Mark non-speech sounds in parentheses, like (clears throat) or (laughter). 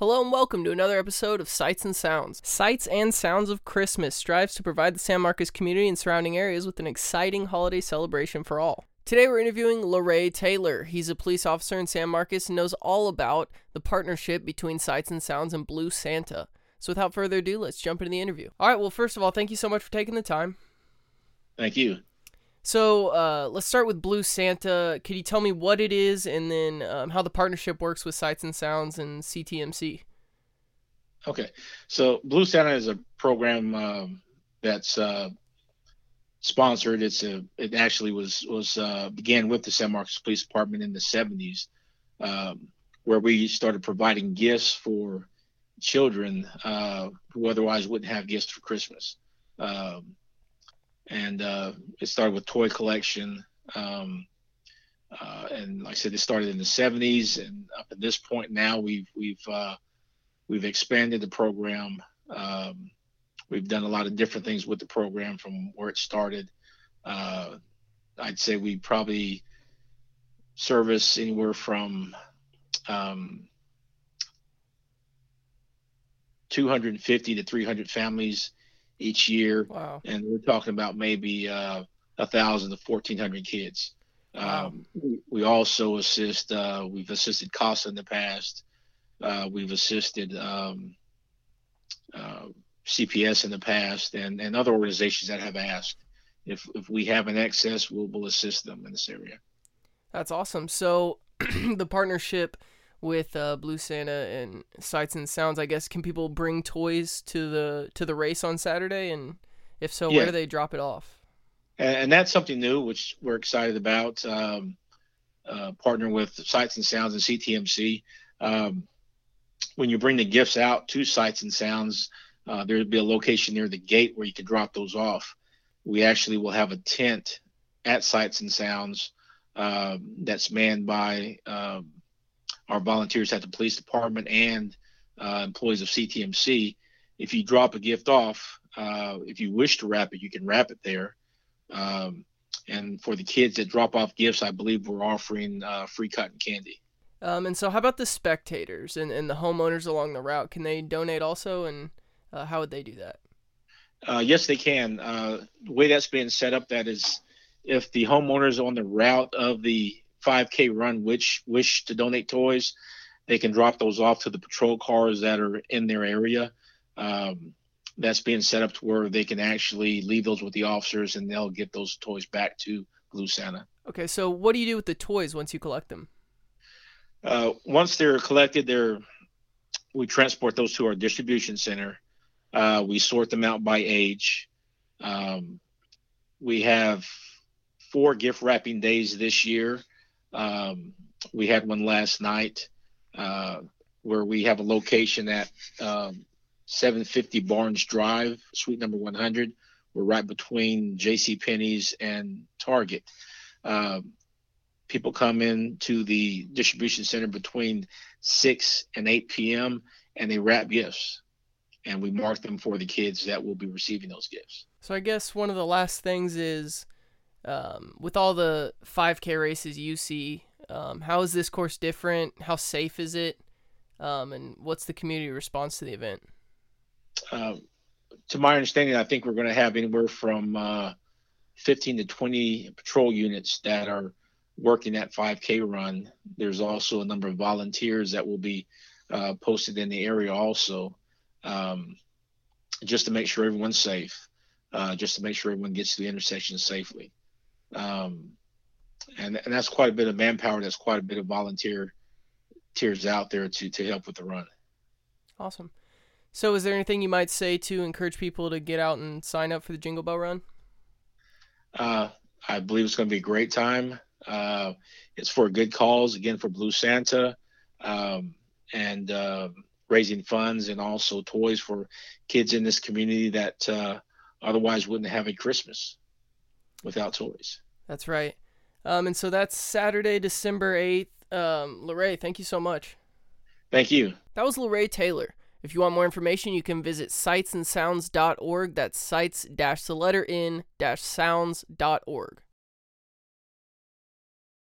Hello and welcome to another episode of Sights and Sounds. Sights and Sounds of Christmas strives to provide the San Marcos community and surrounding areas with an exciting holiday celebration for all. Today we're interviewing Larray Taylor. He's a police officer in San Marcos and knows all about the partnership between Sights and Sounds and Blue Santa. So without further ado, let's jump into the interview. All right, well, first of all, thank you so much for taking the time. Thank you. So uh, let's start with Blue Santa. Could you tell me what it is and then um, how the partnership works with Sights and Sounds and CTMC? Okay, so Blue Santa is a program um, that's uh, sponsored. It's a it actually was was uh, began with the San Marcos Police Department in the 70s, um, where we started providing gifts for children uh, who otherwise wouldn't have gifts for Christmas. Um, and uh, it started with toy collection. Um, uh, and like I said, it started in the 70s, and up at this point now, we've we've uh, we've expanded the program. Um, we've done a lot of different things with the program from where it started. Uh, I'd say we probably service anywhere from um, 250 to 300 families each year. Wow. And we're talking about maybe uh, a thousand to 1,400 kids. Wow. Um, we, we also assist. Uh, we've assisted CASA in the past. Uh, we've assisted um, uh, CPS in the past, and, and other organizations that have asked if if we have an excess, we'll, we'll assist them in this area. That's awesome. So (clears throat) the partnership with uh, Blue Santa and Sights and Sounds, I guess, can people bring toys to the to the race on Saturday? And if so, Yeah. where do they drop it off? and, and that's something new, which we're excited about. Um, uh, partnering with Sights and Sounds and CTMC. Um, when you bring the gifts out to Sights and Sounds, uh, there'll be a location near the gate where you can drop those off. We actually will have a tent at Sights and Sounds um, that's manned by um, our volunteers at the police department and uh, employees of CTMC. If you drop a gift off, uh, if you wish to wrap it, you can wrap it there. Um, and for the kids that drop off gifts, I believe we're offering uh, free cotton candy. Um, and so, how about the spectators and, and the homeowners along the route? Can they donate also? And uh, how would they do that? Uh, yes, they can. Uh, the way that's being set up, that is, if the homeowners on the route of the 5K run which wish to donate toys, they can drop those off to the patrol cars that are in their area. Um, that's being set up to where they can actually leave those with the officers, and they'll get those toys back to Blue Santa. Okay, so what do you do with the toys once you collect them? Uh, once they're collected, they're we transport those to our distribution center. Uh, we sort them out by age. Um, we have four gift wrapping days this year. Um, we had one last night uh, where we have a location at um, 750 Barnes Drive, suite number 100. We're right between J.C. Penney's and Target. Um, people come in to the distribution center between 6 and 8 p.m. and they wrap gifts and we mark them for the kids that will be receiving those gifts. So I guess one of the last things is, um, with all the 5K races you see, um, how is this course different? How safe is it? Um, and what's the community response to the event? Uh, to my understanding, I think we're going to have anywhere from uh, 15 to 20 patrol units that are working that 5K run. There's also a number of volunteers that will be uh, posted in the area also, um, just to make sure everyone's safe, uh, just to make sure everyone gets to the intersection safely. Um, and, and that's quite a bit of manpower. That's quite a bit of volunteer tears out there to, to help with the run. Awesome. So is there anything you might say to encourage people to get out and sign up for the Jingle Bell Run? Uh, I believe it's going to be a great time. Uh, it's for a good cause, again, for Blue Santa, um, and uh, raising funds and also toys for kids in this community that uh, otherwise wouldn't have a Christmas without toys. That's right. Um, and so that's Saturday, December 8th. Um, Larray, thank you so much. Thank you. That was Larray Taylor. If you want more information, you can visit sightsandsounds.org. That's sights dash the letter in dash sounds.org.